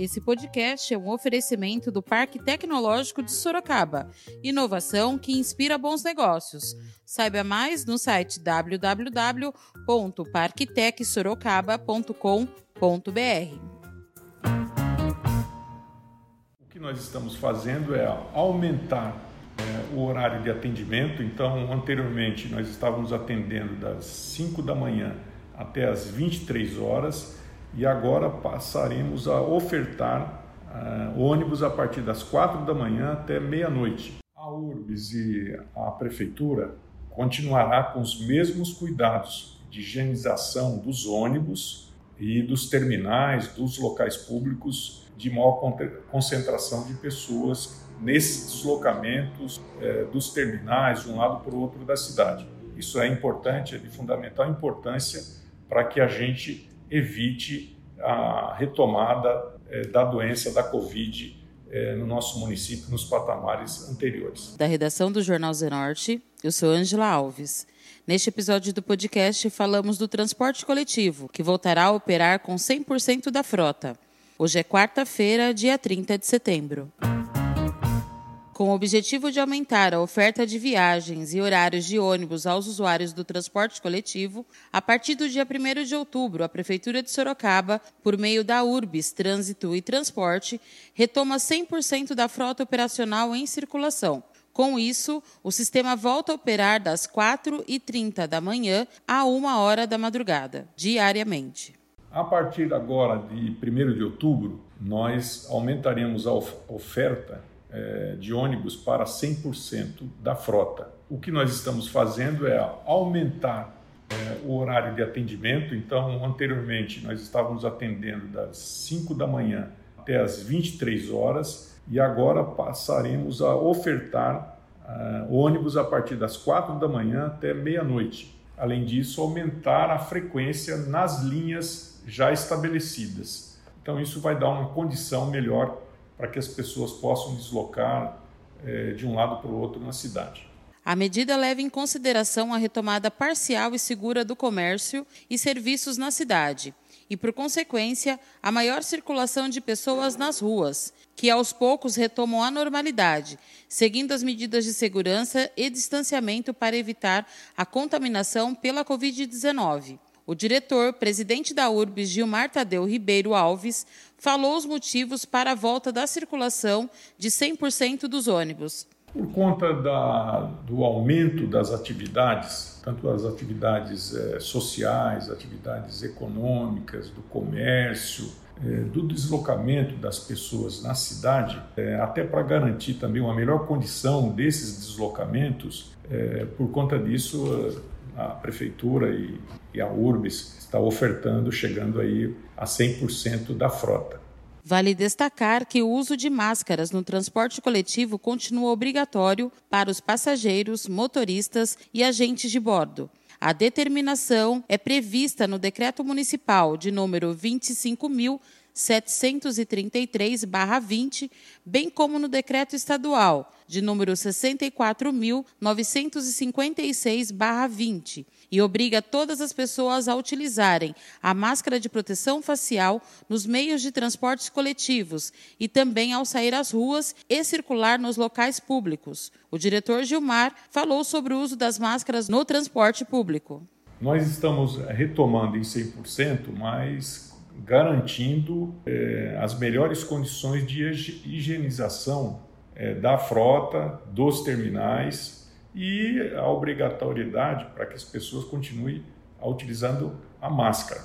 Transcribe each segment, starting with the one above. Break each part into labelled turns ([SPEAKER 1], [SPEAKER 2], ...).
[SPEAKER 1] Esse podcast é um oferecimento do Parque Tecnológico de Sorocaba. Inovação que inspira bons negócios. Saiba mais no site www.parktecsorocaba.com.br.
[SPEAKER 2] O que nós estamos fazendo é aumentar é, o horário de atendimento. Então, anteriormente, nós estávamos atendendo das 5 da manhã até as 23 horas e agora passaremos a ofertar uh, ônibus a partir das quatro da manhã até meia-noite. A URBS e a Prefeitura continuará com os mesmos cuidados de higienização dos ônibus e dos terminais, dos locais públicos de maior concentração de pessoas nesses deslocamentos eh, dos terminais de um lado para o outro da cidade. Isso é importante, é de fundamental importância para que a gente evite a retomada é, da doença da Covid é, no nosso município nos patamares anteriores.
[SPEAKER 1] Da redação do Jornal Zenorte, eu sou Angela Alves. Neste episódio do podcast, falamos do transporte coletivo, que voltará a operar com 100% da frota. Hoje é quarta-feira, dia 30 de setembro. Com o objetivo de aumentar a oferta de viagens e horários de ônibus aos usuários do transporte coletivo, a partir do dia 1 de outubro, a Prefeitura de Sorocaba, por meio da URBS Trânsito e Transporte, retoma 100% da frota operacional em circulação. Com isso, o sistema volta a operar das 4h30 da manhã a 1 hora da madrugada, diariamente.
[SPEAKER 2] A partir agora de 1 de outubro, nós aumentaremos a oferta é, de ônibus para 100% da frota. O que nós estamos fazendo é aumentar é, o horário de atendimento. Então, anteriormente, nós estávamos atendendo das 5 da manhã até as 23 horas e agora passaremos a ofertar uh, ônibus a partir das 4 da manhã até meia-noite. Além disso, aumentar a frequência nas linhas já estabelecidas. Então, isso vai dar uma condição melhor para que as pessoas possam deslocar é, de um lado para o outro na cidade.
[SPEAKER 1] A medida leva em consideração a retomada parcial e segura do comércio e serviços na cidade e, por consequência, a maior circulação de pessoas nas ruas, que aos poucos retomam a normalidade, seguindo as medidas de segurança e distanciamento para evitar a contaminação pela Covid-19. O diretor, presidente da URBS, Gilmar Tadeu Ribeiro Alves, falou os motivos para a volta da circulação de 100% dos ônibus.
[SPEAKER 2] Por conta da, do aumento das atividades, tanto as atividades é, sociais, atividades econômicas, do comércio, é, do deslocamento das pessoas na cidade, é, até para garantir também uma melhor condição desses deslocamentos, por conta disso a prefeitura e, e a URBS está ofertando, chegando aí a 100% da frota.
[SPEAKER 1] Vale destacar que o uso de máscaras no transporte coletivo continua obrigatório para os passageiros, motoristas e agentes de bordo. A determinação é prevista no Decreto Municipal de número 25.733-20, bem como no Decreto Estadual de número 64.956-20 e obriga todas as pessoas a utilizarem a máscara de proteção facial nos meios de transportes coletivos e também ao sair às ruas e circular nos locais públicos. O diretor Gilmar falou sobre o uso das máscaras no transporte público.
[SPEAKER 2] Nós estamos retomando em 100%, mas garantindo eh, as melhores condições de higienização é, da frota, dos terminais e a obrigatoriedade para que as pessoas continuem utilizando a máscara.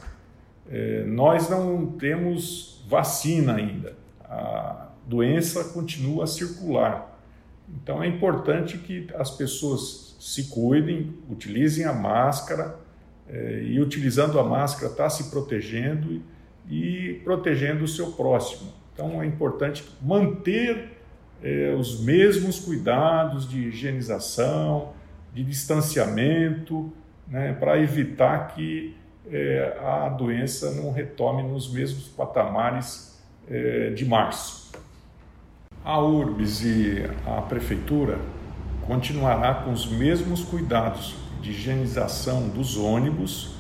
[SPEAKER 2] É, nós não temos vacina ainda, a doença continua a circular. Então é importante que as pessoas se cuidem, utilizem a máscara é, e utilizando a máscara está se protegendo e protegendo o seu próximo. Então é importante manter é, os mesmos cuidados de higienização, de distanciamento, né, para evitar que é, a doença não retome nos mesmos patamares é, de março. A URBS e a Prefeitura continuará com os mesmos cuidados de higienização dos ônibus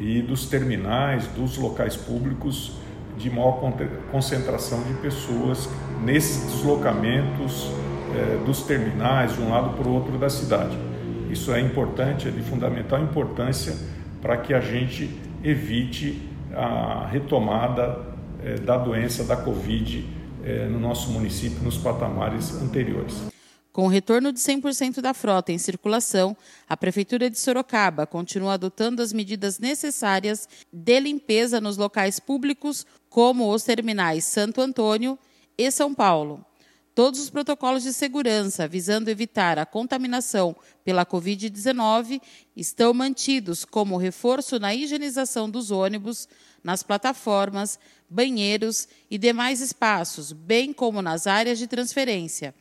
[SPEAKER 2] e dos terminais, dos locais públicos de maior concentração de pessoas nesses deslocamentos é, dos terminais de um lado para o outro da cidade. Isso é importante, é de fundamental importância para que a gente evite a retomada é, da doença da Covid é, no nosso município nos patamares anteriores.
[SPEAKER 1] Com o retorno de 100% da frota em circulação, a Prefeitura de Sorocaba continua adotando as medidas necessárias de limpeza nos locais públicos, como os terminais Santo Antônio e São Paulo. Todos os protocolos de segurança visando evitar a contaminação pela Covid-19 estão mantidos, como reforço na higienização dos ônibus, nas plataformas, banheiros e demais espaços, bem como nas áreas de transferência.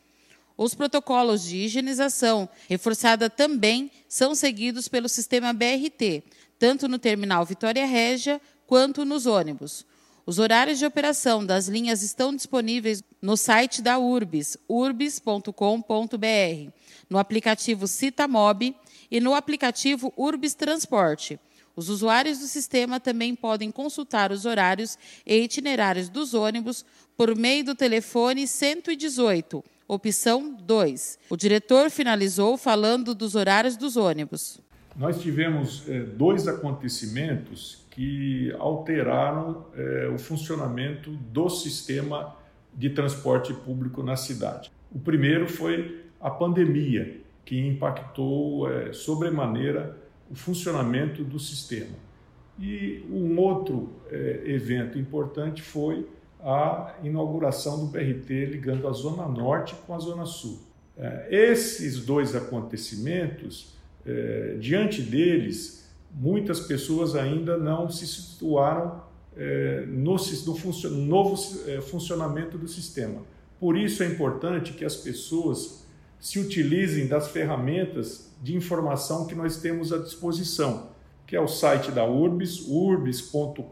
[SPEAKER 1] Os protocolos de higienização, reforçada também, são seguidos pelo sistema BRT, tanto no terminal Vitória Régia quanto nos ônibus. Os horários de operação das linhas estão disponíveis no site da Urbis, urbis.com.br, no aplicativo Citamob e no aplicativo Urbis Transporte. Os usuários do sistema também podem consultar os horários e itinerários dos ônibus por meio do telefone 118 opção 2. O diretor finalizou falando dos horários dos ônibus.
[SPEAKER 2] Nós tivemos é, dois acontecimentos que alteraram é, o funcionamento do sistema de transporte público na cidade. O primeiro foi a pandemia, que impactou é, sobremaneira o funcionamento do sistema. E um outro evento importante foi a inauguração do BRT ligando a Zona Norte com a Zona Sul. É, esses dois acontecimentos, é, diante deles, muitas pessoas ainda não se situaram é, no, no novo funcionamento do sistema. Por isso é importante que as pessoas se utilizem das ferramentas de informação que nós temos à disposição, que é o site da Urbis, urbis.com.br,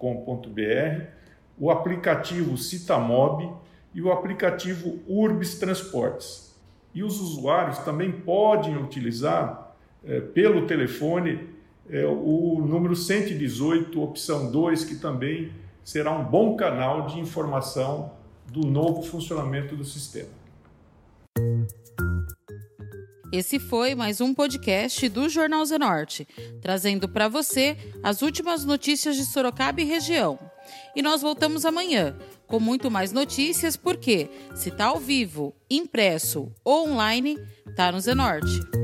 [SPEAKER 2] o aplicativo Citamob e o aplicativo Urbis Transportes. E os usuários também podem utilizar é, pelo telefone é, o número 118, opção 2, que também será um bom canal de informação do novo funcionamento do sistema.
[SPEAKER 1] Esse foi mais um podcast do Jornal Zenorte, trazendo para você as últimas notícias de Sorocaba e região. E nós voltamos amanhã com muito mais notícias, porque se está ao vivo, impresso ou online, está no Zenorte.